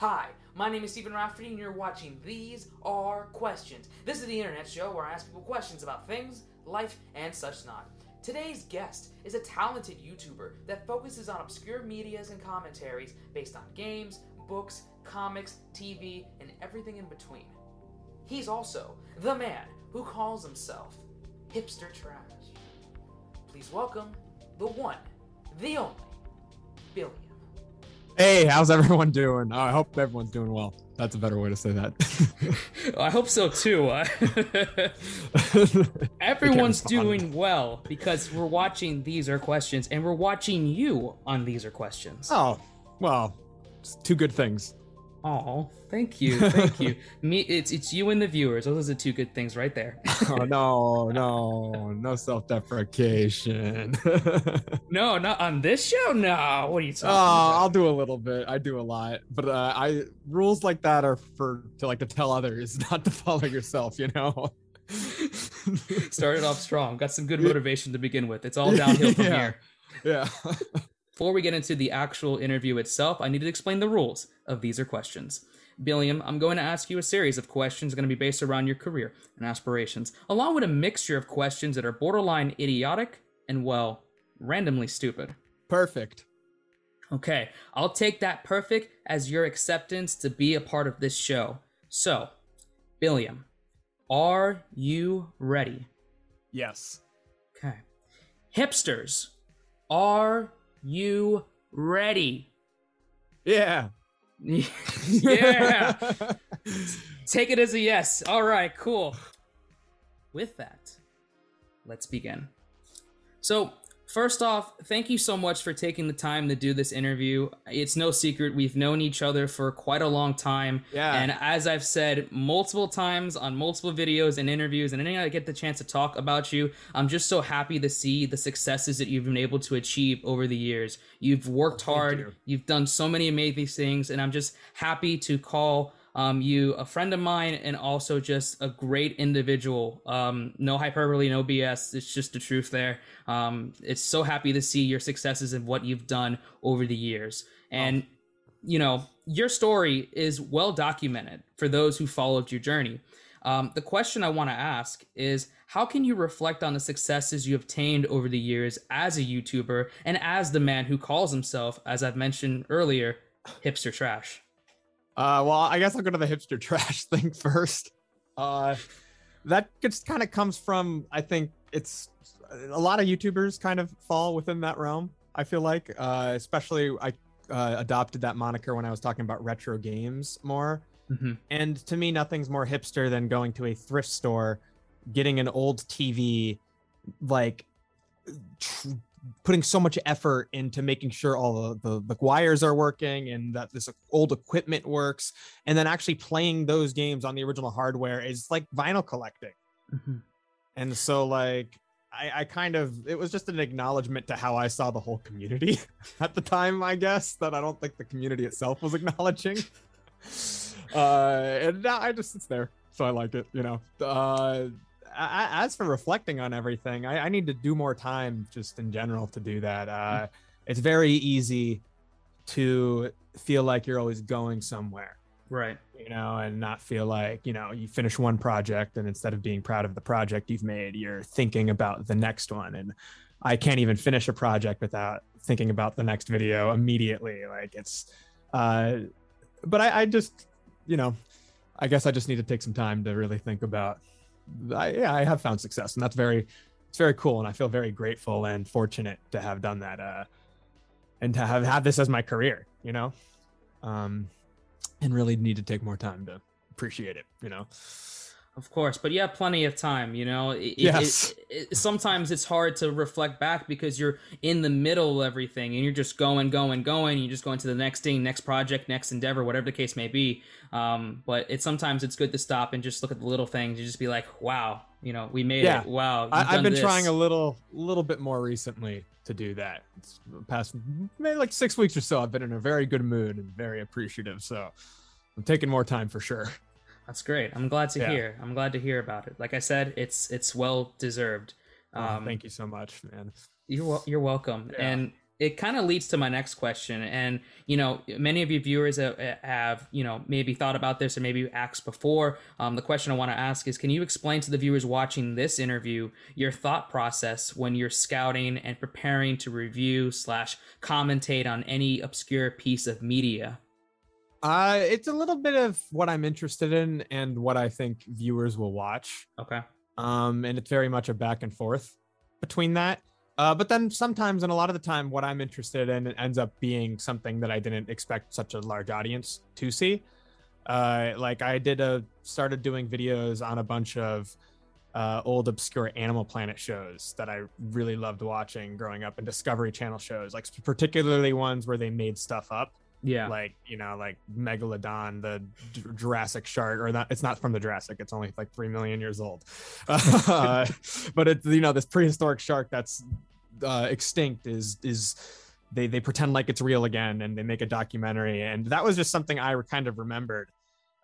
Hi, my name is Stephen Rafferty, and you're watching These Are Questions. This is the internet show where I ask people questions about things, life, and such not. Today's guest is a talented YouTuber that focuses on obscure medias and commentaries based on games, books, comics, TV, and everything in between. He's also the man who calls himself Hipster Trash. Please welcome the one, the only, Billiam. Hey, how's everyone doing? Oh, I hope everyone's doing well. That's a better way to say that. I hope so too. Everyone's doing well because we're watching These Are Questions and we're watching you on These Are Questions. oh, well, it's two good things. Oh, thank you, thank you. Me, it's it's you and the viewers. Those are the two good things right there. Oh no, no, no self-deprecation. no, not on this show. No, what are you oh, talking about? I'll do a little bit. I do a lot, but uh, I rules like that are for to like to tell others, not to follow yourself. You know. Started off strong. Got some good motivation to begin with. It's all downhill from Yeah. here. Yeah. Before we get into the actual interview itself, I need to explain the rules of These Are Questions. Billiam, I'm going to ask you a series of questions going to be based around your career and aspirations, along with a mixture of questions that are borderline idiotic and, well, randomly stupid. Perfect. Okay, I'll take that perfect as your acceptance to be a part of this show. So, Billiam, are you ready? Yes. Okay. Hipsters, are you ready? Yeah. yeah. Take it as a yes. All right, cool. With that, let's begin. So, first off, thank you so much for taking the time to do this interview. It's no secret we've known each other for quite a long time. Yeah. And as I've said multiple times on multiple videos and interviews, and anytime I get the chance to talk about you, I'm just so happy to see the successes that you've been able to achieve over the years. You've worked hard, you. you've done so many amazing things, and I'm just happy to call um, you a friend of mine and also just a great individual. Um, no hyperbole, no BS. It's just the truth there. Um, it's so happy to see your successes and what you've done over the years. And, you know, your story is well documented for those who followed your journey. Um, the question I want to ask is how can you reflect on the successes you obtained over the years as a YouTuber and as the man who calls himself, as I've mentioned earlier, hipster trash? Uh, well, I guess I'll go to the hipster trash thing first. Uh, that just kind of comes from, I think it's a lot of YouTubers kind of fall within that realm. I feel like, uh, especially I uh, adopted that moniker when I was talking about retro games more. Mm-hmm. And to me, nothing's more hipster than going to a thrift store, getting an old TV, like tr- putting so much effort into making sure all the, the, the wires are working and that this old equipment works, and then actually playing those games on the original hardware is like vinyl collecting. Mm-hmm. And so, like, I, I kind of it was just an acknowledgement to how I saw the whole community at the time, I guess, that I don't think the community itself was acknowledging. uh, and now I just it's there, so I like it, you know. Uh, a- as for reflecting on everything, I, I need to do more time just in general to do that. Uh, it's very easy to feel like you're always going somewhere Right. you know, and not feel like, you know, you finish one project and instead of being proud of the project you've made, you're thinking about the next one. And I can't even finish a project without thinking about the next video immediately. Like it's, uh, but I, I just, you know, I guess I just need to take some time to really think about, I, yeah, I have found success and that's very, it's very cool. And I feel very grateful and fortunate to have done that, uh, and to have had this as my career, you know? Um, and really need to take more time to appreciate it you know Of course, but you have plenty of time, you know. It, Yes. it- it- sometimes it's hard to reflect back because you're in the middle of everything and you're just going, going, going. You're just going to the next thing, next project, next endeavor, whatever the case may be. Um, but it's sometimes it's good to stop and just look at the little things. You just be like, wow, you know, we made Yeah. it. Wow, I, I've been this. trying a little little bit more recently to do that it's past maybe like six weeks or so i've been in a very good mood and very appreciative so i'm taking more time for sure That's great. I'm glad to Yeah. hear. I'm glad to hear about it. Like I said, it's it's well deserved. Oh, Um, thank you so much man You're you're welcome. Yeah. And it kind of leads to my next question and you know many of you viewers have, have you know maybe thought about this or maybe asked before um, the question i want to ask is can you explain to the viewers watching this interview your thought process when you're scouting and preparing to review slash commentate on any obscure piece of media uh it's a little bit of what i'm interested in and what i think viewers will watch okay um and it's very much a back and forth between that uh, but then sometimes, and a lot of the time, what I'm interested in ends up being something that I didn't expect such a large audience to see. Uh, like I did a started doing videos on a bunch of uh, old obscure Animal Planet shows that I really loved watching growing up, and Discovery Channel shows, like particularly ones where they made stuff up. Yeah, like you know, like Megalodon, the Jurassic shark, or not. It's not from the Jurassic. It's only like three million years old, uh, but it's you know this prehistoric shark that's uh, extinct is is they they pretend like it's real again and they make a documentary and that was just something I kind of remembered.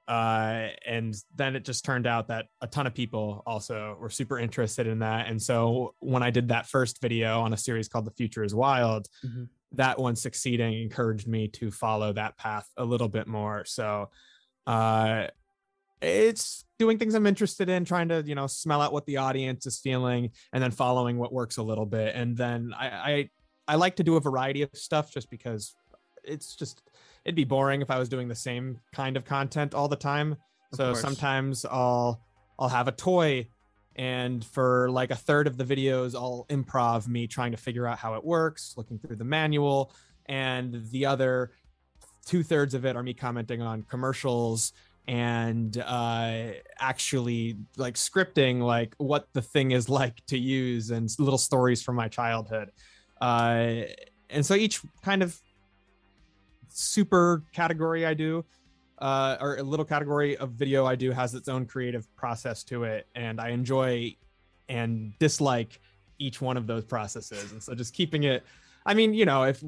Uh, and then it just turned out that a ton of people also were super interested in that. And so when I did that first video on a series called The Future is Wild, mm-hmm. That one succeeding encouraged me to follow that path a little bit more. So uh, it's doing things I'm interested in, trying to, you know, smell out what the audience is feeling and then following what works a little bit. And then I, I, I like to do a variety of stuff just because it's just, it'd be boring if I was doing the same kind of content all the time. Of so course. sometimes I'll, I'll have a toy and for like a third of the videos, I'll improv me trying to figure out how it works, looking through the manual. And the other two thirds of it are me commenting on commercials and uh, actually like scripting like what the thing is like to use and little stories from my childhood uh, and so each kind of super category i do uh, or a little category of video i do has its own creative process to it and i enjoy and dislike each one of those processes. And so just keeping it i mean you know if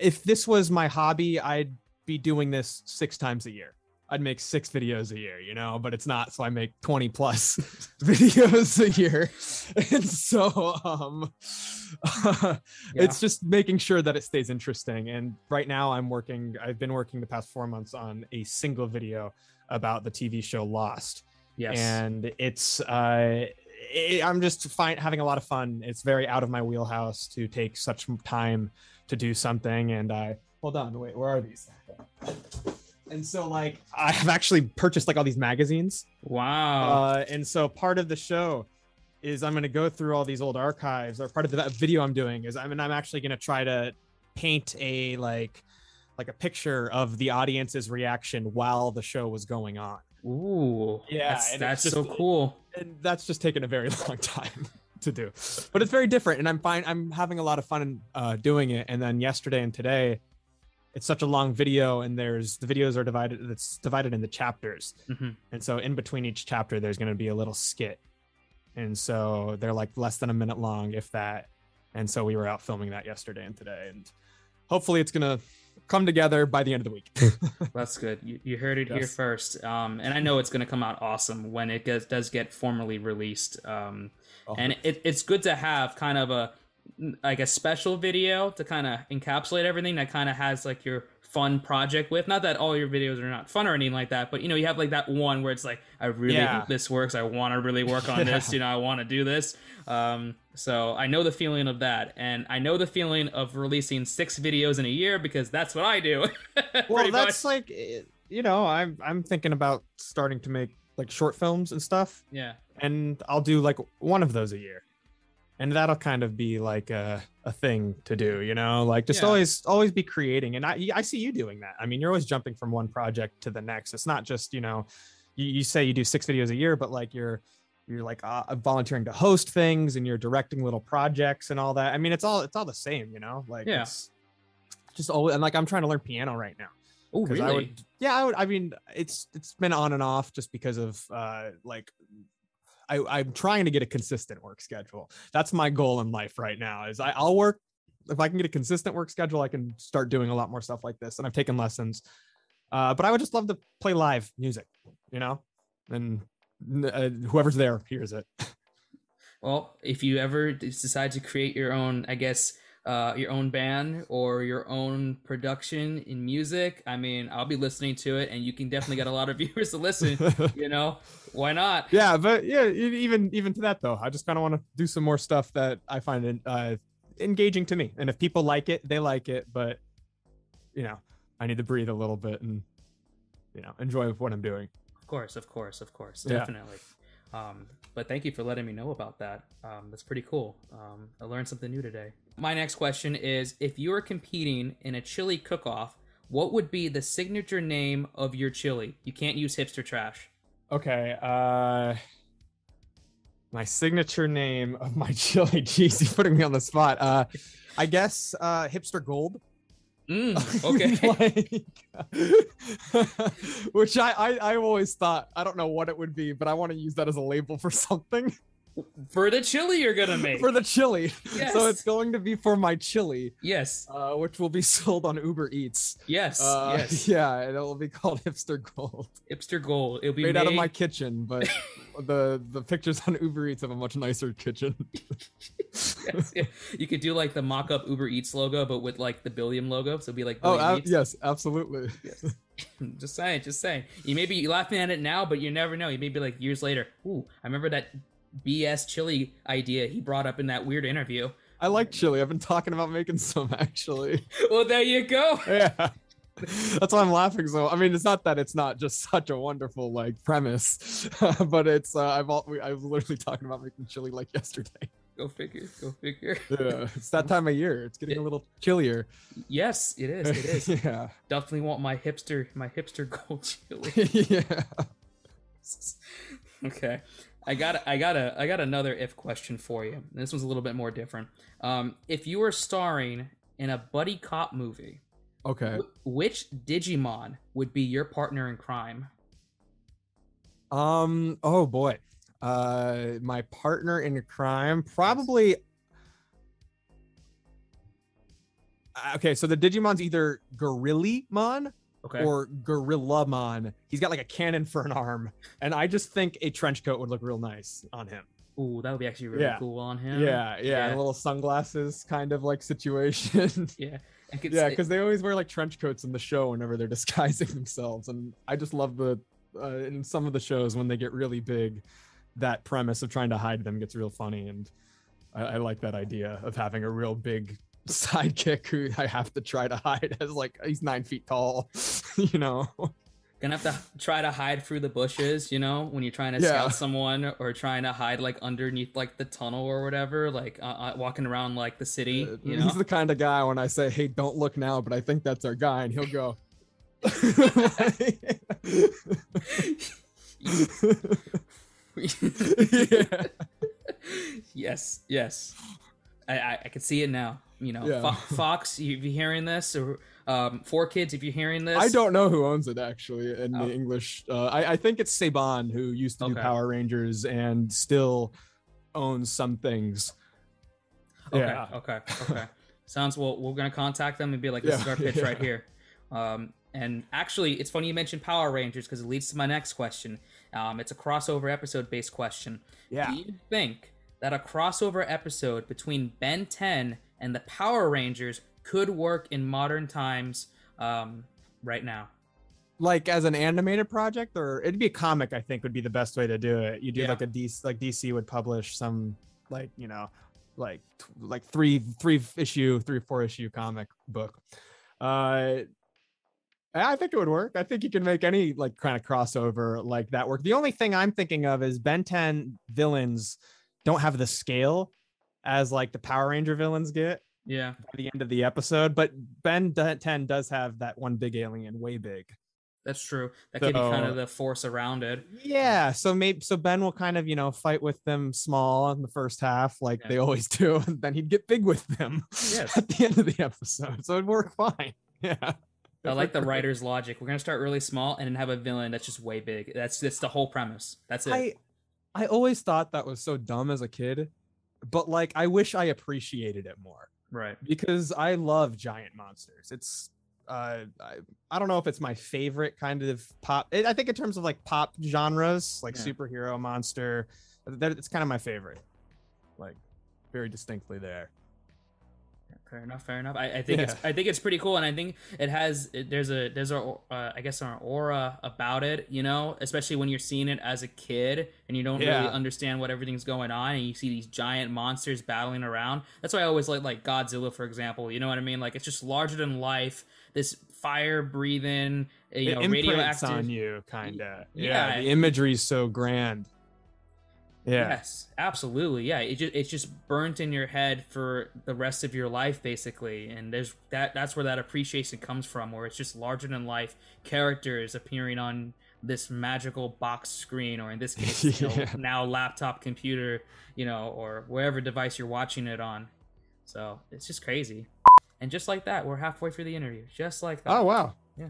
if this was my hobby i'd be doing this six times a year I'd make six videos a year, you know, but it's not. So I make 20 plus videos a year. And so um, yeah. it's just making sure that it stays interesting. And right now I'm working, I've been working the past four months on a single video about the TV show Lost. Yes. And it's, uh, it, I'm just fine, having a lot of fun. It's very out of my wheelhouse to take such time to do something. And I, hold on, wait, where are these? And so like I have actually purchased like all these magazines. Wow. Uh, and so part of the show is I'm going to go through all these old archives, or part of the video I'm doing is I mean I'm actually going to try to paint a like like a picture of the audience's reaction while the show was going on. Ooh, yeah, that's, that's just, so cool. And that's just taken a very long time to do, but it's very different, and I'm fine. I'm having a lot of fun uh, doing it. And then yesterday and today, it's such a long video and there's the videos are divided it's divided into chapters. Mm-hmm. and so in between each chapter there's going to be a little skit. And so they're like less than a minute long if that. And so we were out filming that yesterday and today and hopefully it's going to come together by the end of the week. That's good. You, you heard it yes. here first. Um, and i know it's going to come out awesome when it gets, does get formally released. Um, oh. and it, it's good to have kind of a like a special video to kind of encapsulate everything that kind of has like your fun project with. Not that all your videos are not fun or anything like that but you know you have like that one where it's like i really yeah. hope this works. I want to really work on this you know i want to do this. Um, so i know the feeling of that and i know the feeling of releasing six videos in a year because that's what i do. Well that's much. like eh, you know i'm i'm thinking about starting to make like short films and stuff. Yeah. And i'll do like one of those a year and that'll kind of be like a, a thing to do you know like just yeah. always always be creating and i i see you doing that i mean you're always jumping from one project to the next it's not just you know you, you say you do six videos a year but like you're you're like uh, volunteering to host things and you're directing little projects and all that i mean it's all it's all the same you know like yeah. it's just always and like i'm trying to learn piano right now Oh, really? I would, yeah, I would. I mean, it's it's been on and off just because of uh like I, I'm trying to get a consistent work schedule. That's my goal in life right now. Is I, I'll work if I can get a consistent work schedule, I can start doing a lot more stuff like this. And I've taken lessons, uh, but I would just love to play live music, you know, and uh, whoever's there hears it. Well, if you ever decide to create your own, I guess, uh, your own band or your own production in music, I mean, I'll be listening to it, and you can definitely get a lot of viewers to listen. you know, why not? Yeah, but yeah, even even to that though, I just kind of want to do some more stuff that I find uh, engaging to me, and if people like it, they like it. But you know, I need to breathe a little bit and you know enjoy what I'm doing. Of course, of course, of course, Yeah. definitely. Um, but thank you for letting me know about that. Um, that's pretty cool. Um, I learned something new today. My next question is: If you were competing in a chili cook-off, what would be the signature name of your chili? You can't use hipster trash. Okay. Uh my signature name of my chili. Jeez, you're putting me on the spot. Uh I guess uh hipster gold. Mm, okay. like, which I, I I always thought I don't know what it would be, but I want to use that as a label for something for the chili you're gonna make. for the chili. Yes. So it's going to be for my chili, yes, uh, which will be sold on Uber Eats. yes, Uh, yes. Yeah, and it will be called Hipster Gold. Hipster gold. It'll be made, made, out of my kitchen, but the the pictures on Uber Eats have a much nicer kitchen. Yes, yeah. You could do like the mock-up Uber Eats logo, but with like the Billiam logo. So it'd be like oh, ab- yes, absolutely. just saying, just saying. You may be laughing at it now, but you never know. You may be like years later. Ooh, I remember that BS chili idea he brought up in that weird interview. I like chili. I've been talking about making some actually. Well, there you go. Yeah. That's why I'm laughing. So I mean, it's not that it's not just such a wonderful like premise, but it's uh, I've all, we, I was literally talking about making chili like yesterday. Go figure. Go figure. Yeah, it's that time of year. It's getting a little chillier. Yes, it is. It is. yeah, Definitely want my hipster, my hipster gold chili. yeah. okay i got i got a i got another if question for you this one's a little bit more different um if you were starring in a buddy cop movie Okay. wh- which digimon would be your partner in crime Um. Oh boy. Uh, my partner in crime probably. Uh, Okay, so the Digimon's either Gorillimon okay or Gorillamon. He's got like a cannon for an arm, and I just think a trench coat would look real nice on him. Ooh, that would be actually really Yeah. cool on him Yeah, yeah, Yeah. and little sunglasses kind of like situation. yeah yeah, because they always wear like trench coats in the show whenever they're disguising themselves, and I just love the uh, in some of the shows when they get really big, that premise of trying to hide them gets real funny, and I, I like that idea of having a real big sidekick who I have to try to hide as like he's nine feet tall, you know. gonna have to try to hide through the bushes you know when you're trying to Yeah. scout someone or trying to hide like underneath like the tunnel or whatever like uh, uh, walking around like the city Uh, you know He's the kind of guy when I say, "Hey, don't look now," but I think that's our guy, and he'll go. yeah. yes, yes. I, I, I can see it now. You know, Yeah. Fo- Fox, if you're hearing this, or um, 4Kids, if you're hearing this, I don't know who owns it actually in Oh. the English. Uh, I, I think it's Saban who used to do Power Rangers and still owns some things. Okay, Yeah. okay, okay. Sounds well. We're gonna contact them and be like, "This is our pitch right here." Um, and actually, it's funny you mentioned Power Rangers because it leads to my next question. Um, it's a crossover episode based question. Yeah. Do you think that a crossover episode between Ben 10 and the Power Rangers could work in modern times um, right now? Like as an animated project, or it'd be a comic. I think would be the best way to do it. You do Yeah. like a DC, like DC would publish some, like you know, like like three three issue, three four issue comic book. Uh, I think it would work. I think you can make any like kind of crossover like that work. The only thing I'm thinking of is Ben 10 villains don't have the scale as like the Power Ranger villains get Yeah. by the end of the episode, but Ben 10 does have that one big alien way big. That's true. That could be kind of the force around it. Yeah, so maybe so Ben will kind of, you know, fight with them small in the first half like Yeah. they always do, and then he'd get big with them Yes. at the end of the episode. So it'd work fine. Yeah. I like the writer's logic. We're gonna start really small and then have a villain that's just way big. That's that's the whole premise. That's it. I I always thought that was so dumb as a kid, but like I wish I appreciated it more right. because I love giant monsters. It's uh I, I don't know if it's my favorite kind of pop. I think in terms of like pop genres, like Yeah. superhero monster, that it's kind of my favorite. Like very distinctly there. Fair enough. Fair enough. I, I think it's I think it's pretty cool, and I think it has it, there's a there's a uh, I guess an aura about it, you know, especially when you're seeing it as a kid and you don't really understand what everything's going on, and you see these giant monsters battling around. That's why I always like like Godzilla, for example. You know what I mean? Like it's just larger than life. This fire breathing, you know, imprints radioactive. on you, kind of. Yeah. Yeah, the imagery's so grand. Yeah, Yes, absolutely. Yeah, it just it's just burnt in your head for the rest of your life, basically. And there's that that's where that appreciation comes from, where it's just larger than life characters appearing on this magical box screen, or in this case, you know, now laptop, computer, you know, or wherever device you're watching it on. So it's just crazy. And just like that, we're halfway through the interview. Just like that. Oh wow. Yeah.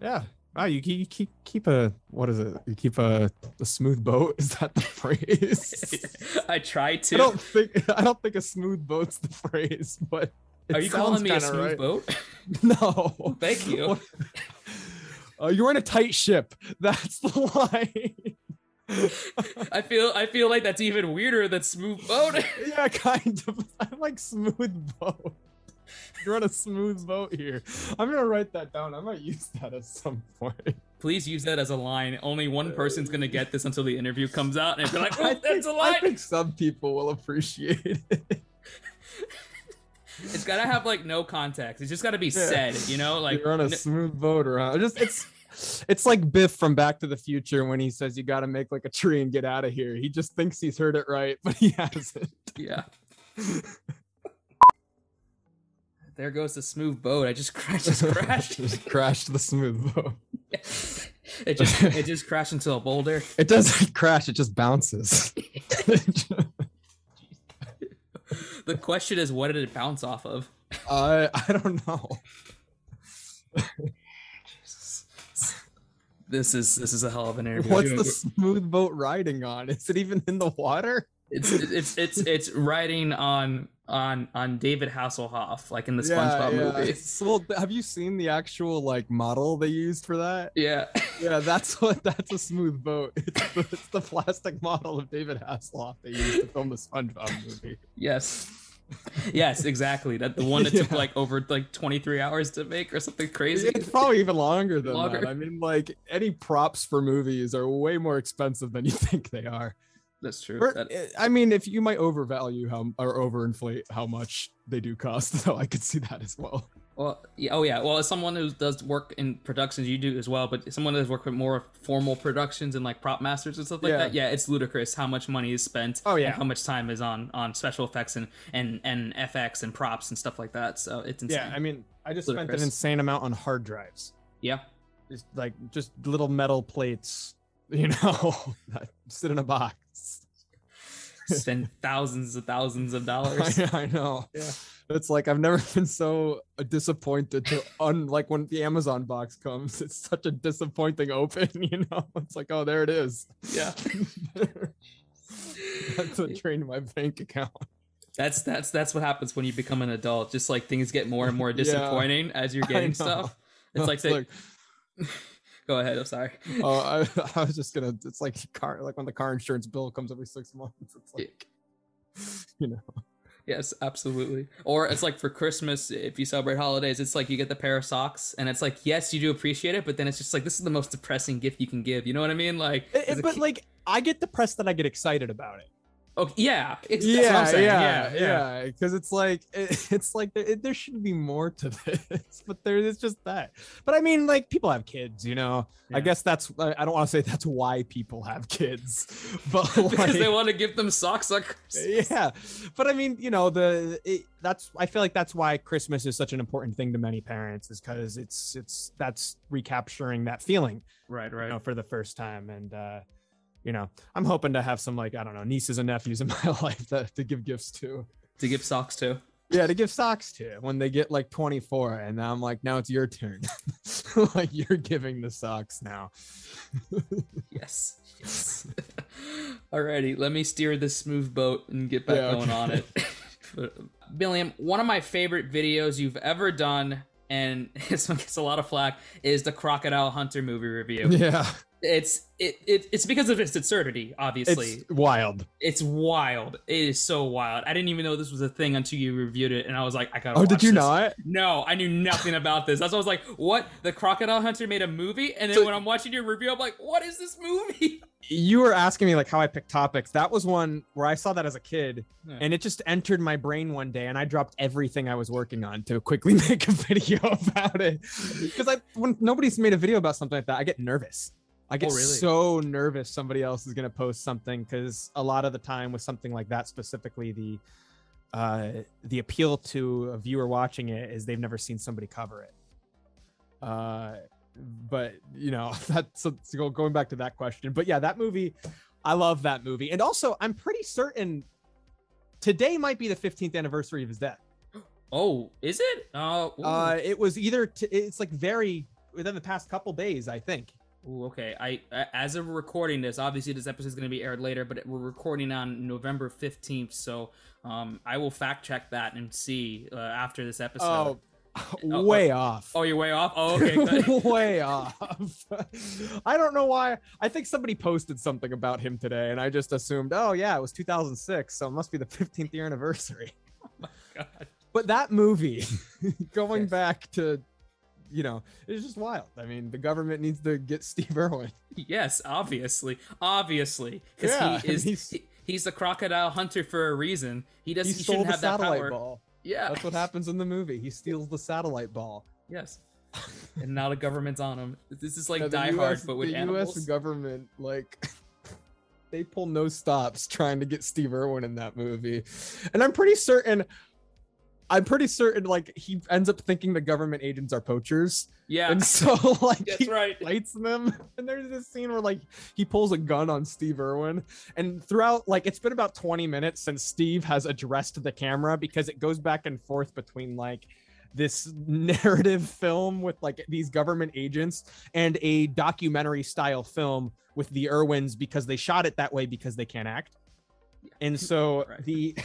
Yeah. Wow, you, keep- you keep keep a what is it? You keep a, a smooth boat? Is that the phrase? I try to. I don't think I don't think a smooth boat's the phrase, but Are you calling me a smooth right. boat? No. Thank you. Uh, you're in a tight ship. That's the line. I feel I feel like that's even weirder than smooth boat. yeah, kind of. I like smooth boat. You're on a smooth boat here. I'm gonna write that down. I might use that at some point. Please use that as a line. Only one person's gonna get this until the interview comes out, and be like, "Oh, that's think, a line." I think some people will appreciate it. It's gotta have like no context. It's just gotta be Yeah. said, you know, like You're on a n- smooth boat around. Just it's it's like Biff from Back to the Future when he says you got to make like a tree and get out of here. He just thinks he's heard it right, but he hasn't. yeah. there goes the smooth boat. I just crashed. Just crashed. just crashed the smooth boat. it just it just crashed into a boulder. It doesn't crash. It just bounces. The question is, what did it bounce off of? I I don't know. Jesus. This is this is a hell of an interview. What's the smooth boat riding on? Is it even in the water? It's it's it's it's riding on on on David Hasselhoff, like in the SpongeBob movie. It's- Well, have you seen the actual like model they used for that? Yeah. Yeah, that's what that's a smooth boat. It's the, it's the plastic model of David Hasselhoff they used to film the SpongeBob movie. Yes. Yes, exactly. That the one that took like over like 23 hours to make or something crazy. It's probably even longer than Longer. that. I mean, like any props for movies are way more expensive than you think they are. That's true. Or, That- eh, I mean, if you might overvalue how or overinflate how much they do cost, so I could see that as well. well, yeah, oh yeah. Well, as someone who does work in productions, you do as well. But someone that does work with more formal productions and like prop masters and stuff like Yeah. that. Yeah, it's ludicrous how much money is spent. Oh, and yeah. how much time is on on special effects and and and FX and props and stuff like that. So it's insane. Yeah, I mean, I just spent an insane amount on hard drives. yeah. Just like just little metal plates, you know, that sit in a box. Spend thousands of thousands of dollars. I, I know. Yeah. It's like I've never been so disappointed to unlike when the Amazon box comes. It's such a disappointing open, you know. It's like, oh, there it is. Yeah. That's what drained my bank account. That's that's that's what happens when you become an adult. Just like things get more and more Yeah. disappointing as you're getting stuff. It's like, they, go ahead. I'm sorry. oh, I, I was just gonna. It's like car, like when the car insurance bill comes every six months. It's like, you know, Yes, absolutely. Or it's like for Christmas, if you celebrate holidays, it's like you get the pair of socks, and it's like yes, you do appreciate it, but then it's just like this is the most depressing gift you can give. You know what I mean? Like, It- but ki- like I get depressed that I get excited about it. Oh yeah, it's, that's what I'm saying. yeah, yeah, yeah. Because it's like it, it's like there, there should be more to this, but there is just that. But I mean, like people have kids, you know. I guess that's I I don't want to say that's why people have kids, but because like, they want to give them socks Christmas. yeah. But I mean, you know, the it, that's I feel like that's why Christmas is such an important thing to many parents is because it's it's that's recapturing that feeling Right, you right. know, for the first time. And uh, you know, I'm hoping to have some like I don't know nieces and nephews in my life that to give gifts to. To give socks to. Yeah, to give socks to when they get like 24, and I'm like, now it's your turn. like you're giving the socks now. Yes. Yes. Alrighty, let me steer this smooth boat and get back Yeah, going okay. on it. Billiam, one of my favorite videos you've ever done, and this one gets a lot of flack, is the Crocodile Hunter movie review. Yeah. It's it, it it's because of its absurdity. Obviously, It's wild. it's wild. It is so wild. I didn't even know this was a thing until you reviewed it, and I was like, I gotta. Oh, watch did you this. not? No, I knew nothing about this. That's why I was like, "What? The Crocodile Hunter made a movie?" And then So- when I'm watching your review, I'm like, "What is this movie?" You were asking me like how I pick topics. That was one where I saw that as a kid, Yeah. and it just entered my brain one day, and I dropped everything I was working on to quickly make a video about it. Because I, when nobody's made a video about something like that, I get nervous. I get Oh, really? so nervous somebody else is gonna post something because a lot of the time with something like that, specifically the uh, the appeal to a viewer watching it is they've never seen somebody cover it. Uh, but you know that's so, going back to that question. But yeah, that movie, I love that movie, and also I'm pretty certain today might be the 15th anniversary of his death. Oh, is it? Ooh. Uh, it was either t- it's like very within the past couple days, I think. Ooh, okay. I as of recording this, obviously this episode is going to be aired later, but we're recording on November fifteenth, so um, I will fact check that and see uh, after this episode. Oh, way off. Oh, you're way off. Oh, okay. way off. I don't know why. I think somebody posted something about him today, and I just assumed, oh yeah, it was 2006, so it must be the 15th year anniversary. Oh my god. But that movie, going Yes. back to, you know, it's just wild. I mean, the government needs to get Steve Irwin. Yes, obviously, obviously, because Yeah, he is he's- he- he's the crocodile hunter for a reason. He does. He, He, shouldn't have that power. ball. Yeah. That's what happens in the movie. He steals the satellite ball. Yes. and now the government's on him. This is like Die US, Hard, but with the animals. U.S. government, like, they pull no stops trying to get Steve Irwin in that movie, and I'm pretty certain. I'm pretty certain, like, he ends up thinking the government agents are poachers, yeah, and so like that's he right. fights them. And there's this scene where like he pulls a gun on Steve Irwin, and throughout, like, it's been about 20 minutes since Steve has addressed the camera because it goes back and forth between like this narrative film with like these government agents and a documentary style film with the Irwins because they shot it that way because they can't act. And so Right. the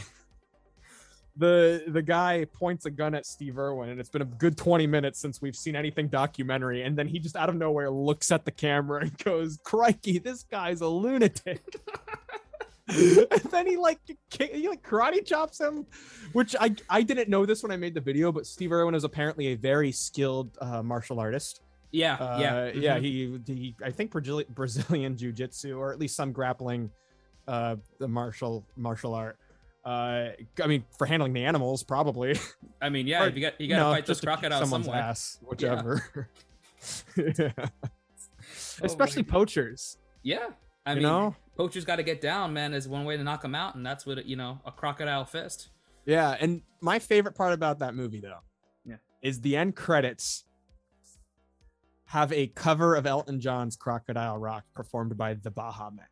the the guy points a gun at Steve Irwin and it's been a good 20 minutes since we've seen anything documentary and then he just out of nowhere looks at the camera and goes, "Crikey, this guy's a lunatic." and then he like he like karate chops him, which I I didn't know this when I made the video, but Steve Irwin is apparently a very skilled uh, martial artist. Yeah, Uh, yeah, yeah. mhm. He he I think Brazili- Brazilian jiu-jitsu or at least some grappling, uh, the martial martial art. Uh, I mean, for handling the animals, probably. I mean, yeah, Or, if you got you got to fight this just to kick crocodile someone's somewhere. ass, whichever. yeah. Oh Especially my- poachers. Yeah, I you mean, know? poachers got to get down, man. Is one way to knock them out, and that's what you know, a crocodile fist. Yeah, and my favorite part about that movie though, Yeah. is the end credits have a cover of Elton John's Crocodile Rock performed by the Baha Men.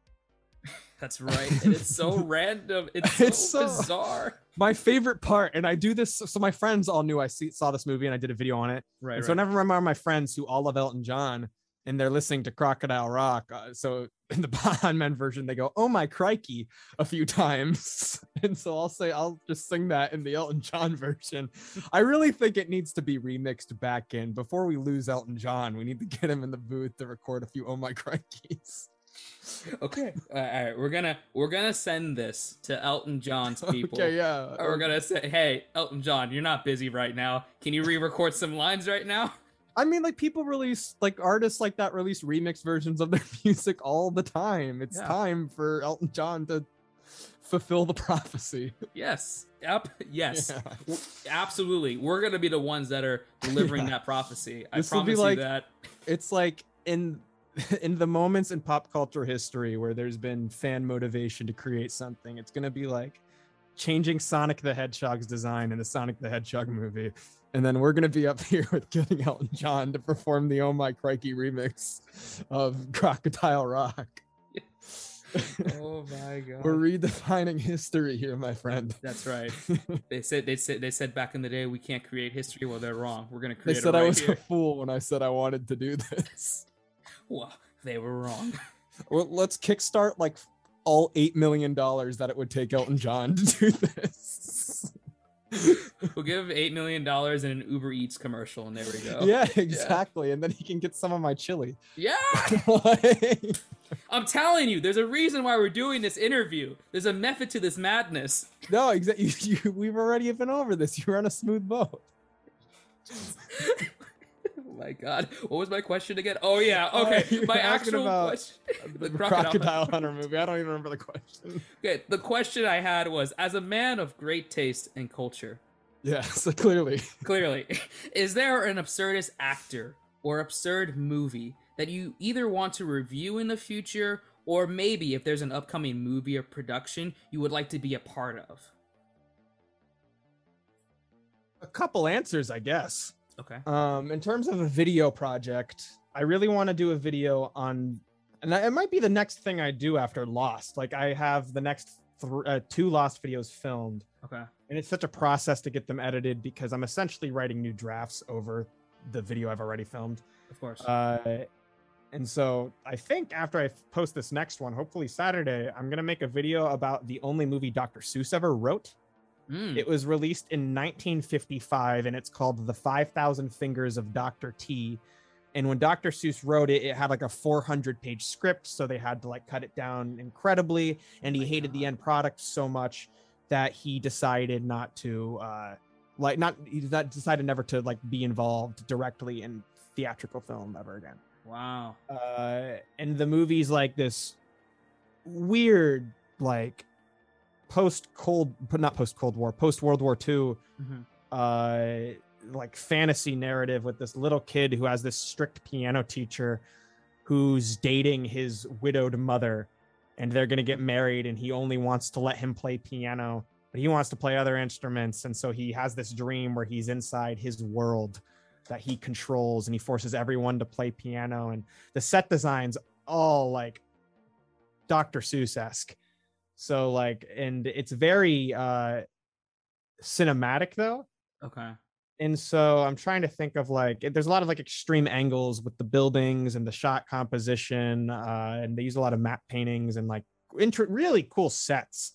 That's right, and it's so random. It's so, It's so- bizarre. My favorite part, and I do this so my friends all knew I see, saw this movie and I did a video on it. Right, And so whenever I'm around my friends who all love Elton John and they're listening to Crocodile Rock, uh, so in the Baha Men version, they go, "Oh my crikey," a few times, and so I'll say I'll just sing that in the Elton John version. I really think it needs to be remixed back in before we lose Elton John. We need to get him in the booth to record a few "Oh my crikeys." Okay, uh, all right, we're gonna we're gonna send this to Elton John's people. Okay, yeah. We're um, gonna say, hey, Elton John, you're not busy right now. Can you re-record some lines right now? I mean, like people release like artists like that release remix versions of their music all the time. It's Yeah. time for Elton John to fulfill the prophecy. Yes. Yep. Yes. Yeah. Absolutely. We're gonna be the ones that are delivering Yeah. that prophecy. I This will be promise like- you that. It's like in in the moments in pop culture history where there's been fan motivation to create something, it's gonna be like changing Sonic the Hedgehog's design in the Sonic the Hedgehog movie. And then we're gonna be up here with getting Elton John to perform the Oh My Crikey remix of Crocodile Rock. Oh my god. We're redefining history here, my friend. That's right. They said they said they said back in the day we can't create history. Well, they're wrong. We're gonna create. They said it right I was here. a fool when I said I wanted to do this. Well, they were wrong. Well, let's kickstart like all eight million dollars that it would take Elton John to do this. we'll give eight million dollars in an Uber Eats commercial, and there we go. Yeah, exactly. And then he can get some of my chili. Yeah. Like- I'm telling you, there's a reason why we're doing this interview. There's a method to this madness. no, exactly. You, you, we've already been over this. You're on a smooth boat. Oh my god. What was my question again? Oh yeah, oh, okay. you were my actual question. The, crocodile. crocodile hunter movie. I don't even remember the question. Okay, the question I had was as a man of great taste and culture, Yeah, so clearly. clearly, is there an absurdist actor or absurd movie that you either want to review in the future or maybe if there's an upcoming movie or production you would like to be a part of? A couple answers, I guess. Okay. Um, in terms of a video project, I really want to do a video on, and it might be the next thing I do after Lost. Like I have the next th- uh, two Lost videos filmed, Okay. and it's such a process to get them edited because I'm essentially writing new drafts over the video I've already filmed. Of course. Uh, and so I think after I post this next one, hopefully Saturday, I'm gonna make a video about the only movie Dr. Seuss ever wrote. Mm, It was released in 1955 and it's called The 5,000 Fingers of Dr. T. And when Dr. Seuss wrote it, it had like a 400 page script. So they had to like cut it down incredibly. And he my hated the end product so much that he decided not to, uh, like, not, he not decided never to like be involved directly in theatrical film ever again. wow. Uh, and the movie's like this weird, like, post Cold, but not post Cold War, post World War II, Mhm. uh, like fantasy narrative with this little kid who has this strict piano teacher who's dating his widowed mother, and they're gonna get married, and he only wants to let him play piano, but he wants to play other instruments, and so he has this dream where he's inside his world that he controls, and he forces everyone to play piano, and the set designs all like Dr. Seuss esque. So like, and it's very uh cinematic though. Okay. And so I'm trying to think of like, there's a lot of like extreme angles with the buildings and the shot composition, uh, and they use a lot of map paintings and like int- really cool sets.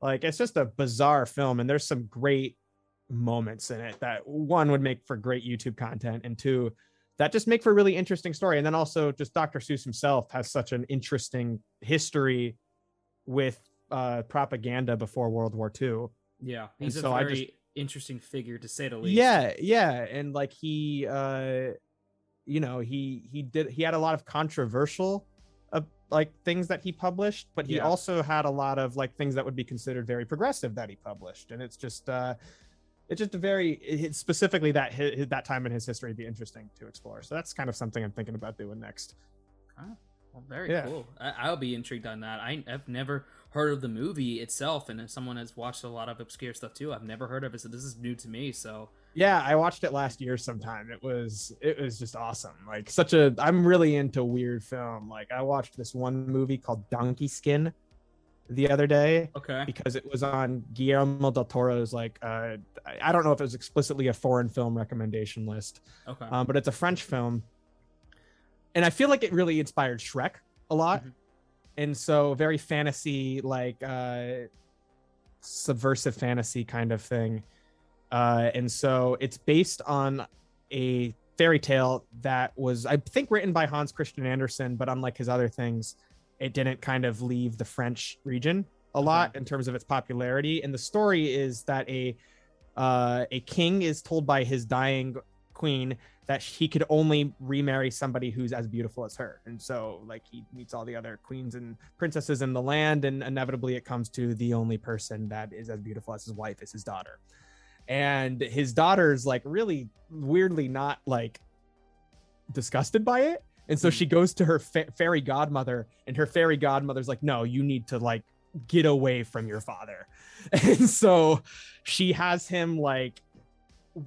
Like it's just a bizarre film, and there's some great moments in it that one would make for great YouTube content, and two, that just make for a really interesting story. And then also, just Dr. Seuss himself has such an interesting history with uh, propaganda before World War II. Yeah. And He's a so I very just- interesting figure to say the least. Yeah, yeah, and like he, uh, you know, he he did he had a lot of controversial, uh, like things that he published, but he Yeah. also had a lot of like things that would be considered very progressive that he published, and it's just. uh it's just a very it, specifically that hi that time in his history would be interesting to explore. So that's kind of something I'm thinking about doing next. Well, very Yeah. cool. I- I'll be intrigued on that. I- I've never heard of the movie itself, and if someone has watched a lot of obscure stuff too, I've never heard of it. So this is new to me. So Yeah, I watched it last year sometime. It was it was just awesome. Like such a I'm really into weird film. Like I watched this one movie called Donkey Skin the other day okay, because it was on Guillermo del Toro's like uh I I don't know if it was explicitly a foreign film recommendation list. okay, Um, but it's a French film. And I feel like it really inspired Shrek a lot. Mhm. And so very fantasy, like uh subversive fantasy kind of thing. Uh, and so it's based on a fairy tale that was, I think, written by Hans Christian Andersen, but unlike his other things, it didn't kind of leave the French region a lot in terms of its popularity. And the story is that a uh, a king is told by his dying queen that he could only remarry somebody who's as beautiful as her. And so, like, he meets all the other queens and princesses in the land, and inevitably it comes to the only person that is as beautiful as his wife is his daughter. And his daughter's like really weirdly not like disgusted by it. And so Hmm. she goes to her fa- fairy godmother, and her fairy godmother's like, No, you need to like get away from your father. And so she has him like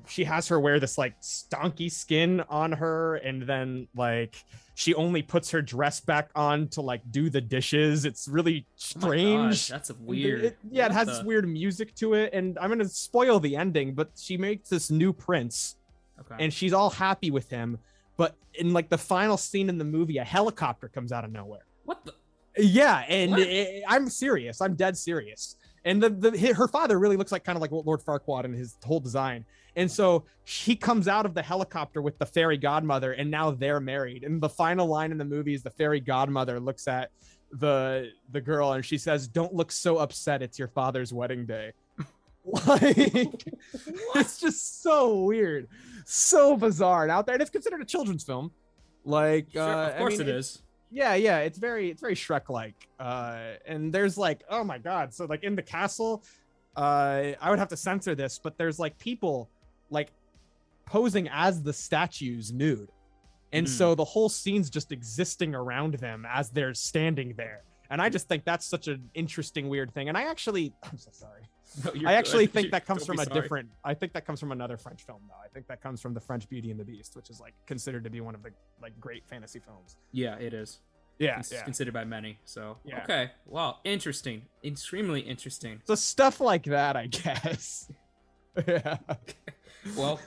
she has her wear this like stonky skin on her and then like she only puts her dress back on to like do the dishes it's really Oh strange gosh, that's weird. It- yeah it has the- this weird music to it and i'm gonna spoil the ending but she makes this new prince Okay. and she's all happy with him but in like the final scene in the movie a helicopter comes out of nowhere what the? yeah, and What? i I'm serious. I'm dead serious. And the, the her father really looks like kind of like Lord Farquaad in his whole design. And so he comes out of the helicopter with the fairy godmother, and now they're married. And the final line in the movie is the fairy godmother looks at the the girl and she says, "Don't look so upset. It's your father's wedding day." like it's just so weird, so bizarre and out there, and it's considered a children's film. Like, Sure, uh, of course I mean, it is. Yeah yeah it's very it's very shrek like uh and there's like oh my god so like in the castle uh i would have to censor this but there's like people like posing as the statues nude. And Hmm. so the whole scene's just existing around them as they're standing there. And i just think that's such an interesting weird thing. And i actually i'm so sorry No, I actually good. think that comes don't from a sorry. different. I think that comes from another French film, though. I think that comes from the French Beauty and the Beast, which is like considered to be one of the like great fantasy films. Yeah, it is. Yeah, It's yeah. considered by many. So Yeah. okay, wow, interesting, extremely interesting. So stuff like that, I guess. yeah. Well,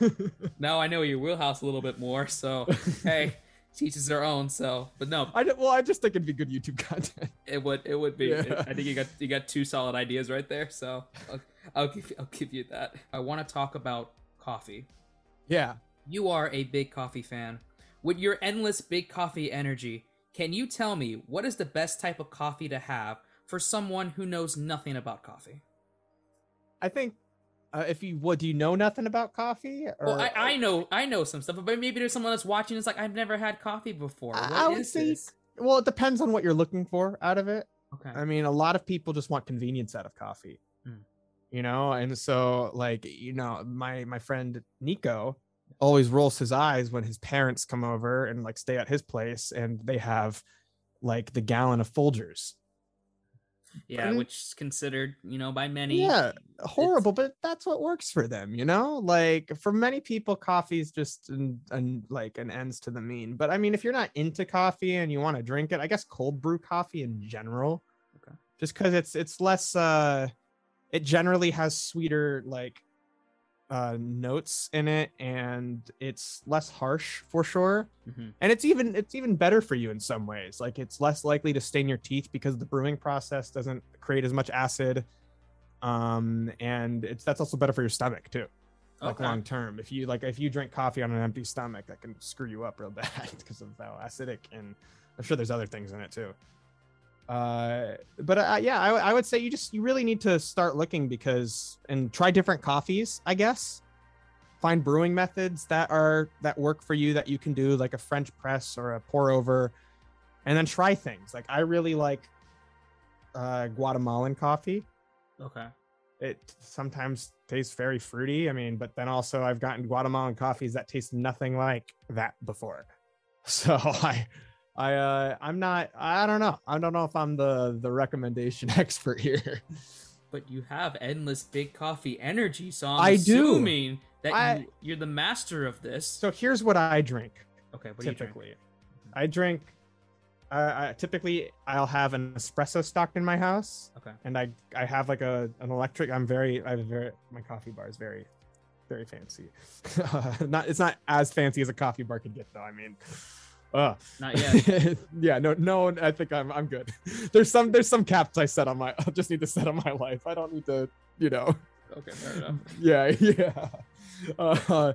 now I know your wheelhouse a little bit more. So hey, teaches their own. So, but no, I well, I just think it'd be good YouTube content. it would it would be. Yeah. I think you got you got two solid ideas right there. So I'll, I'll give I'll give you that. I want to talk about coffee. Yeah. You are a big coffee fan. With your endless big coffee energy, can you tell me what is the best type of coffee to have for someone who knows nothing about coffee? I think uh, if you what do you know nothing about coffee? Or, Well, I, I know I know some stuff, but maybe there's someone that's watching. It's like I've never had coffee before. I- What I would is say- this? well, it depends on what you're looking for out of it. Okay. I mean, a lot of people just want convenience out of coffee. Mm. You know, and so like, you know, my my friend Nico always rolls his eyes when his parents come over and like stay at his place and they have like the gallon of Folgers. yeah, mean- which is considered, you know, by many. Yeah, horrible, but that's what works for them, you know? Like for many people, coffee is just an, an like an ends to the mean. But I mean, if you're not into coffee and you want to drink it, I guess cold brew coffee in general. Okay. Just because it's it's less uh it generally has sweeter like uh notes in it and it's less harsh for sure Mhm. and it's even it's even better for you in some ways like it's less likely to stain your teeth because the brewing process doesn't create as much acid um and it's that's also better for your stomach too. Like Okay. long term. If you like if you drink coffee on an empty stomach that can screw you up real bad because of how acidic and i'm sure there's other things in it too. Uh but uh, yeah I, I would say you just you really need to start looking because and try different coffees i guess. Find brewing methods that are that work for you that you can do like a french press or a pour over and then try things. Like i really like uh guatemalan coffee Okay. it sometimes tastes very fruity i mean but then also i've gotten guatemalan coffees that taste nothing like that before so i i uh i'm not i don't know i don't know if i'm the the recommendation expert here But you have endless big coffee energy, so I'm I do. assuming that I- you, you're the master of this. so here's what i drink okay, what do you drink? typically i drink uh, I, typically i'll have an espresso stocked in my house. Okay. and i i have like a an electric i'm very i have a very my coffee bar is very very fancy. Not it's not as fancy as a coffee bar could get though i mean uh Not yet. yeah no no i think i'm i'm good. There's some there's some caps i set on my i just need to set on my life. I don't need to you know. Okay, fair enough. yeah yeah. Uh,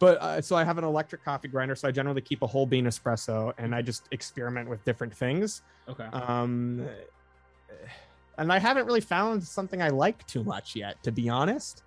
but uh, so i have an electric coffee grinder so i generally keep a whole bean espresso and i just experiment with different things Okay. um and i haven't really found something i like too much yet to be honest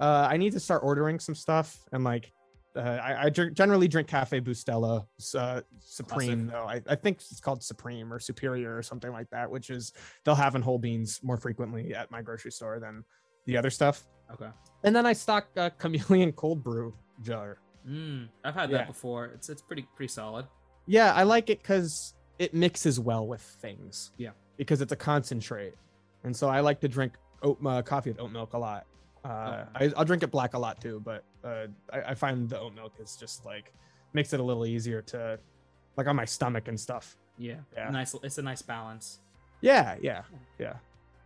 uh i need to start ordering some stuff and like uh, I, I drink, generally drink Cafe Bustelo, uh, Supreme. Though I, I think it's called Supreme or Superior or something like that, which is they'll have in whole beans more frequently at my grocery store than the other stuff. Okay. And then I stock a chameleon cold brew jar. Mm, I've had Yeah. that before. It's it's pretty pretty solid. Yeah, I like it because it mixes well with things. Yeah. Because it's a concentrate, and so I like to drink oat uh, coffee with oat milk a lot. Uh, I, I'll drink it black a lot too, but uh, I, I find the oat milk is just like makes it a little easier to like on my stomach and stuff. Yeah. Yeah. Nice. It's a nice balance. Yeah, yeah, yeah,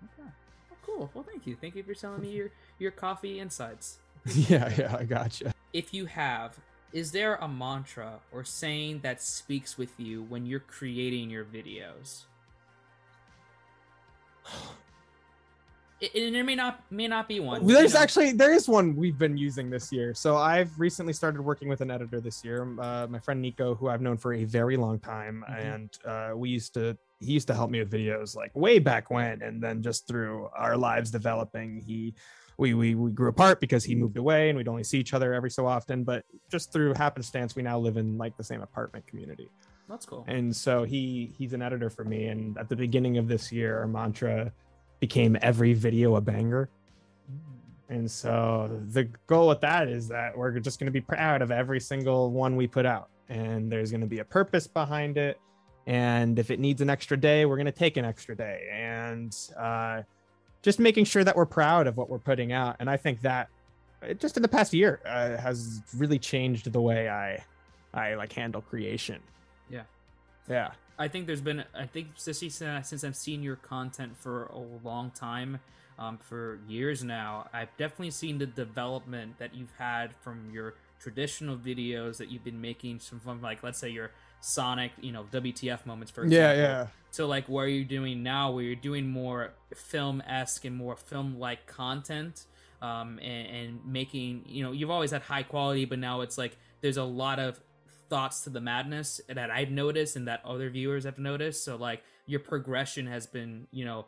Okay. Well, cool. Well, thank you. Thank you for telling me your your coffee insights. yeah, yeah. I gotcha. If you have, is there a mantra or saying that speaks with you when you're creating your videos? It, and there may not may not be one. There's you know. actually there is one we've been using this year. So I've recently started working with an editor this year. Uh, my friend Nico, who I've known for a very long time, Mhm. and uh, we used to he used to help me with videos like way back when, and then just through our lives developing, he we we we grew apart because he moved away and we'd only see each other every so often. But just through happenstance, we now live in like the same apartment community. That's cool. And so he he's an editor for me. And at the beginning of this year, our mantra became every video a banger. And so the goal with that is that we're just going to be proud of every single one we put out. And there's going to be a purpose behind it. And if it needs an extra day, we're going to take an extra day. And uh, just making sure that we're proud of what we're putting out. And I think that uh, just in the past year uh, has really changed the way I I like handle creation. Yeah. Yeah. I think there's been I think since since I've seen your content for a long time, um, for years now, I've definitely seen the development that you've had from your traditional videos that you've been making some from like let's say your Sonic, you know, WTF moments for example. yeah. Yeah. So like where you're doing now, where you're doing more film esque and more film like content, um, and, and making you know you've always had high quality, but now it's like there's a lot of thoughts to the madness that I've noticed and that other viewers have noticed. So like your progression has been you know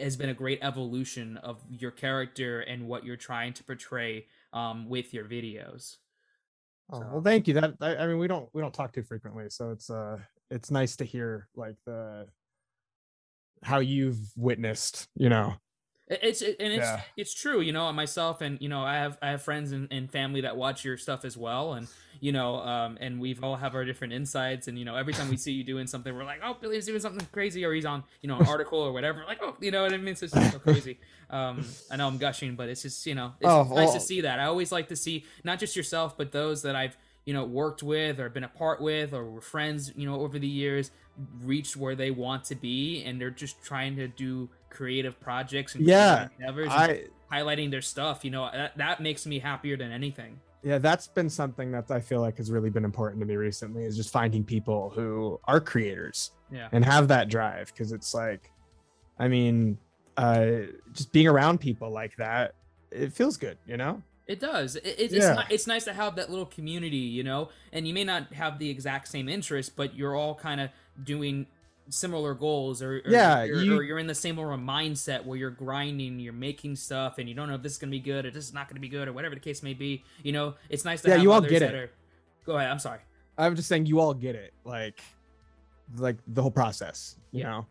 has been a great evolution of your character and what you're trying to portray um, with your videos. Oh, So- well, thank you. That I, I mean, we don't we don't talk too frequently, so it's uh it's nice to hear like the how you've witnessed, you know. It- It's it, and it's Yeah. it's true, you know. Myself and you know, I have I have friends and, and family that watch your stuff as well, and you know, um, and we've all have our different insights, and you know, every time we see you doing something, we're like, oh, Billy's doing something crazy, or he's on you know an article or whatever, like oh, you know what I mean? It's just so crazy. Um, I know I'm gushing, but it's just you know, it's Oh, nice to see that. I always like to see not just yourself, but those that I've you know worked with or been a part with or were friends you know over the years reached where they want to be and they're just trying to do creative projects and Yeah, endeavors I highlighting their stuff you know that, that makes me happier than anything yeah, that's been something that I feel like has really been important to me recently is just finding people who are creators yeah and have that drive because it's like I mean, uh just being around people like that, it feels good, you know? It does. It, it, it's Yeah. ni- it's nice to have that little community, you know. And you may not have the exact same interests, but you're all kind of doing similar goals, or, or Yeah, you're, you- or you're in the same little mindset where you're grinding, you're making stuff, and you don't know if this is gonna be good or this is not gonna be good or whatever the case may be. You know, it's nice to Yeah, have you all get it. Are... Go ahead. I'm sorry. I'm just saying you all get it. Like like the whole process, you Yeah. know.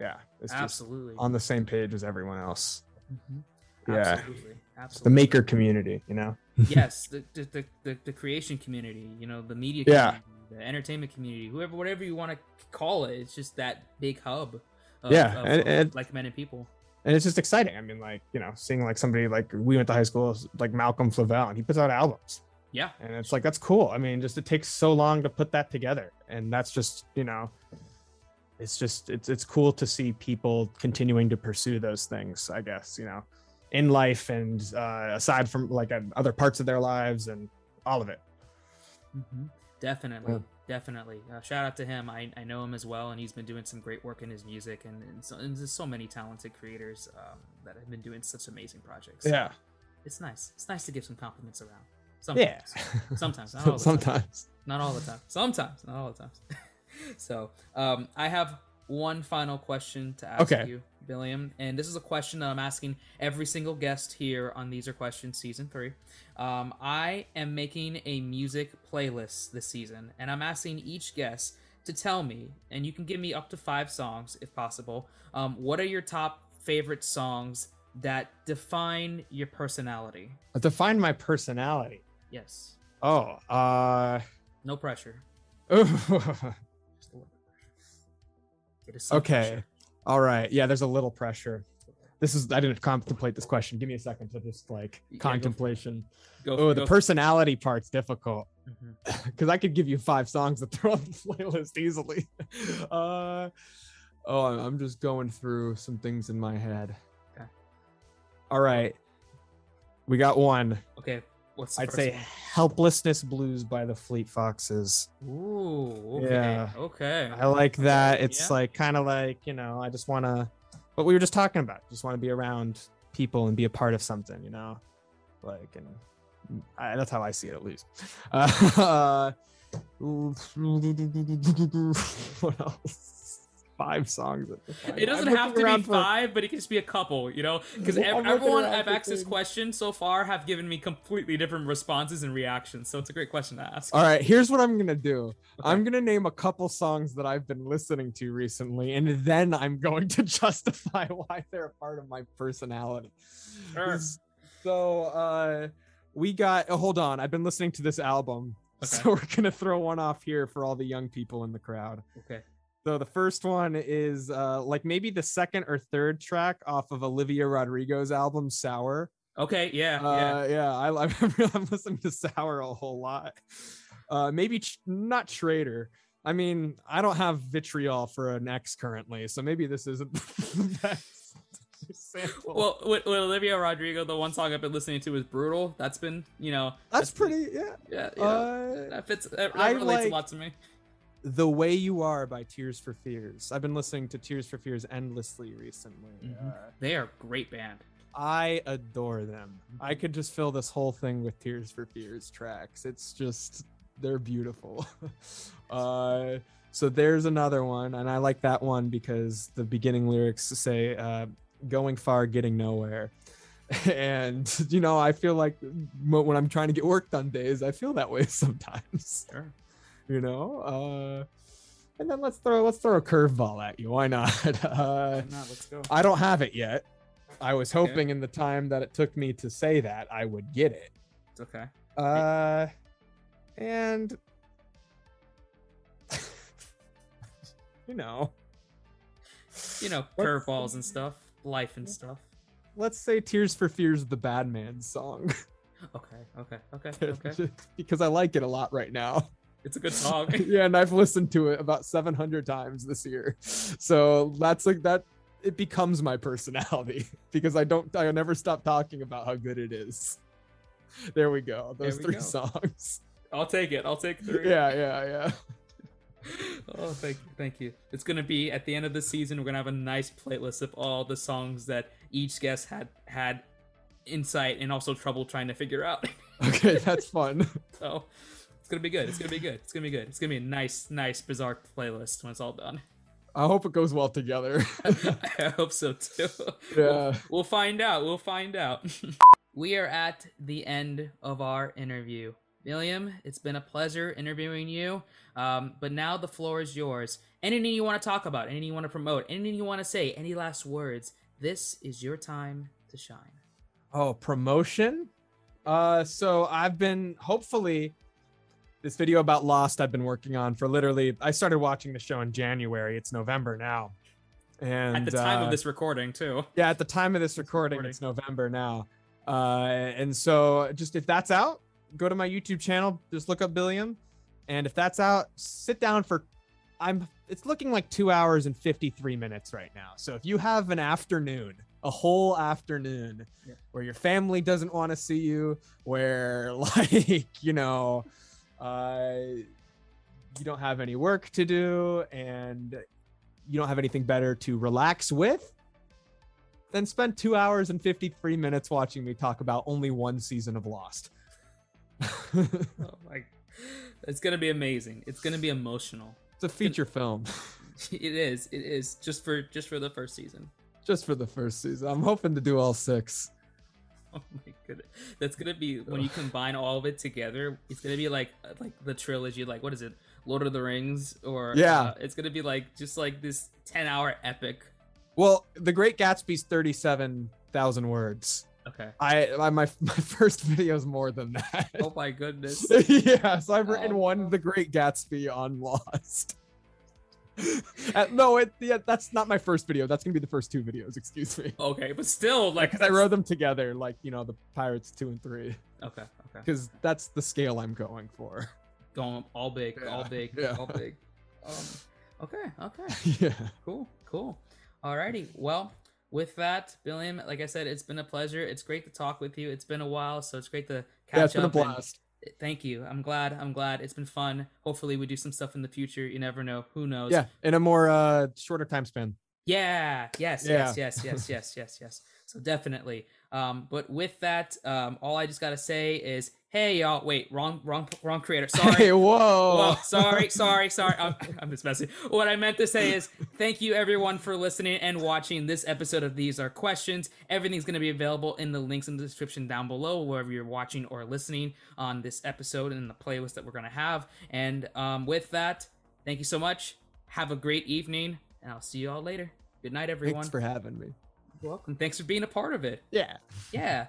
Yeah. It's just Absolutely. on the same page as everyone else. Mhm. Yeah. Absolutely. absolutely. The maker community, you know. yes, the, the, the, the, the creation community, you know, the media Yeah. community, the entertainment community, whoever, whatever you want to call it, it's just that big hub. Of, Yeah, of, and- and- like-minded people. and it's just exciting. I mean, like you know, seeing like somebody like we went to high school, like Malcolm Flavel, and he puts out albums, Yeah, and it's like that's cool. I mean, just it takes so long to put that together, and that's just you know, it's just it's it's cool to see people continuing to pursue those things. I guess you know, in life and uh, aside from like other parts of their lives and all of it. Definitely, Yeah. definitely. Uh, shout out to him. I, I know him as well, and he's been doing some great work in his music, and, and, so, and there's so many talented creators um, that have been doing such amazing projects. Yeah, it's nice. It's nice to give some compliments around. yeah. Sometimes. Sometimes, not all the time. Sometimes. not all the time sometimes not all the time so um i have one final question to ask Okay. you billiam and this is a question that i'm asking every single guest here on these are questions season three um i am making a music playlist this season and i'm asking each guest to tell me and you can give me up to five songs if possible um what are your top favorite songs that define your personality Define my personality. yes Oh, uh, no pressure ooh. Just a little bit of pressure. It is some Okay. All right. Yeah, there's a little pressure. This is I didn't contemplate this question. Give me a second to just like Yeah, go contemplation. Go, Oh, the go- personality part's difficult because I could give you five songs to throw on the playlist easily. Uh, oh, I'm- I'm just going through some things in my head. Okay. All right. We got one. Okay, what's the I'd say one? "Helplessness Blues" by the Fleet Foxes. Ooh, okay, Yeah. okay. I like that. It's yeah. like kind of like you know, I just want to what we were just talking about. Just want to be around people and be a part of something, you know, like and I, that's how I see it at least. Uh, what else? Five songs. It doesn't have to be for... five, but it can just be a couple, you know? Because everyone I've asked this question so far have given me completely different responses and reactions. So it's a great question to ask. All right, here's what I'm going to do okay. I'm going to name a couple songs that I've been listening to recently, and then I'm going to justify why they're a part of my personality. Sure. So, uh, we got, oh, hold on. I've been listening to this album. Okay. So we're going to throw one off here for all the young people in the crowd. Okay. So the first one is uh, like maybe the second or third track off of Olivia Rodrigo's album Sour. Okay, yeah, uh, yeah, yeah. I, I'm, I'm listening to Sour a whole lot. Uh, maybe ch- not Traitor. I mean, I don't have vitriol for an ex currently, so maybe this isn't the best. Sample. Well, with, with, Olivia Rodrigo, the one song I've been listening to is "Brutal." That's been, you know, that's, that's pretty, yeah, yeah, yeah. Uh, that fits. That, that relates like, a lot to me. The Way You Are by Tears for Fears. I've been listening to Tears for Fears endlessly recently. Mm-hmm. Uh, they are a great band. I adore them. I could just fill this whole thing with Tears for Fears tracks. It's just they're beautiful. uh, so there's another one, and I like that one because the beginning lyrics say uh, "going far, getting nowhere." and you know, I feel like when I'm trying to get work done days, I feel that way sometimes. Sure you know. Uh, and then let's throw let's throw a curveball at you. Why not? Uh, Let's go. I don't have it yet. I was hoping okay. in the time that it took me to say that I would get it. It's okay. Uh, and you know, you know, curveballs and stuff, life and stuff. Let's say "Tears for Fears" the Badman song. Okay, okay, okay, okay. because I like it a lot right now. It's a good song. yeah, and I've listened to it about 700 times this year. So that's like that it becomes my personality because I don't I never stop talking about how good it is. There we go. Those we three go. songs. I'll take it. I'll take three. Yeah, yeah, yeah. oh, thank you, thank you. It's gonna be at the end of the season. We're gonna have a nice playlist of all the songs that each guest had had insight and also trouble trying to figure out. okay, that's fun. so it's gonna be good. It's gonna be good. It's gonna be good. It's gonna be a nice, nice, bizarre playlist when it's all done. I hope it goes well together. I hope so too. Yeah. We'll, we'll find out. We'll find out. we are at the end of our interview. William, it's been a pleasure interviewing you. Um, but now the floor is yours. Anything you want to talk about, anything you want to promote, anything you want to say, any last words, this is your time to shine. Oh, promotion? Uh, so I've been hopefully this video about Lost I've been working on for literally I started watching the show in January. It's November now. And at the time uh, of this recording too. Yeah, at the time of this recording, recording. it's November now. Uh, and so just if that's out, go to my YouTube channel, just look up Billiam. And if that's out, sit down for I'm it's looking like two hours and 53 minutes right now. So if you have an afternoon, a whole afternoon yeah. where your family doesn't want to see you, where like, you know, Uh, you don't have any work to do and you don't have anything better to relax with, then spend two hours and 53 minutes watching me talk about only one season of Lost. oh my, it's gonna be amazing. It's gonna be emotional. It's a feature it's film. It is. It is just for just for the first season. Just for the first season. I'm hoping to do all six. Oh my goodness, that's gonna be when you combine all of it together. It's gonna be like like the trilogy, like what is it, Lord of the Rings, or yeah, uh, it's gonna be like just like this ten hour epic. Well, The Great Gatsby's thirty seven thousand words. Okay. I, I my my first video is more than that. Oh my goodness. yeah, so I've written oh, one The Great Gatsby on Lost. Uh, no, it yeah, that's not my first video. That's gonna be the first two videos. Excuse me. Okay, but still, like, because I wrote them together, like you know, the Pirates two and three. Okay, okay. Because that's the scale I'm going for. Going all big, yeah. all big, yeah. all big. Um, okay, okay. Yeah. Cool, cool. Alrighty. Well, with that, Billiam, like I said, it's been a pleasure. It's great to talk with you. It's been a while, so it's great to catch yeah, it's been a blast. Thank you. I'm glad. I'm glad. It's been fun. Hopefully, we do some stuff in the future. You never know. Who knows? Yeah, in a more uh shorter time span. Yeah. Yes. Yeah. Yes. Yes. Yes. Yes. Yes. Yes. So definitely. Um, but with that, um, all I just gotta say is, hey y'all. Wait, wrong, wrong, wrong creator. Sorry. Hey, whoa. Well, sorry, sorry, sorry. I'm, I'm just messing. What I meant to say is thank you everyone for listening and watching this episode of These Are Questions. Everything's going to be available in the links in the description down below, wherever you're watching or listening on this episode and in the playlist that we're going to have. And um, with that, thank you so much. Have a great evening, and I'll see you all later. Good night, everyone. Thanks for having me. Welcome. Thanks for being a part of it. Yeah. Yeah.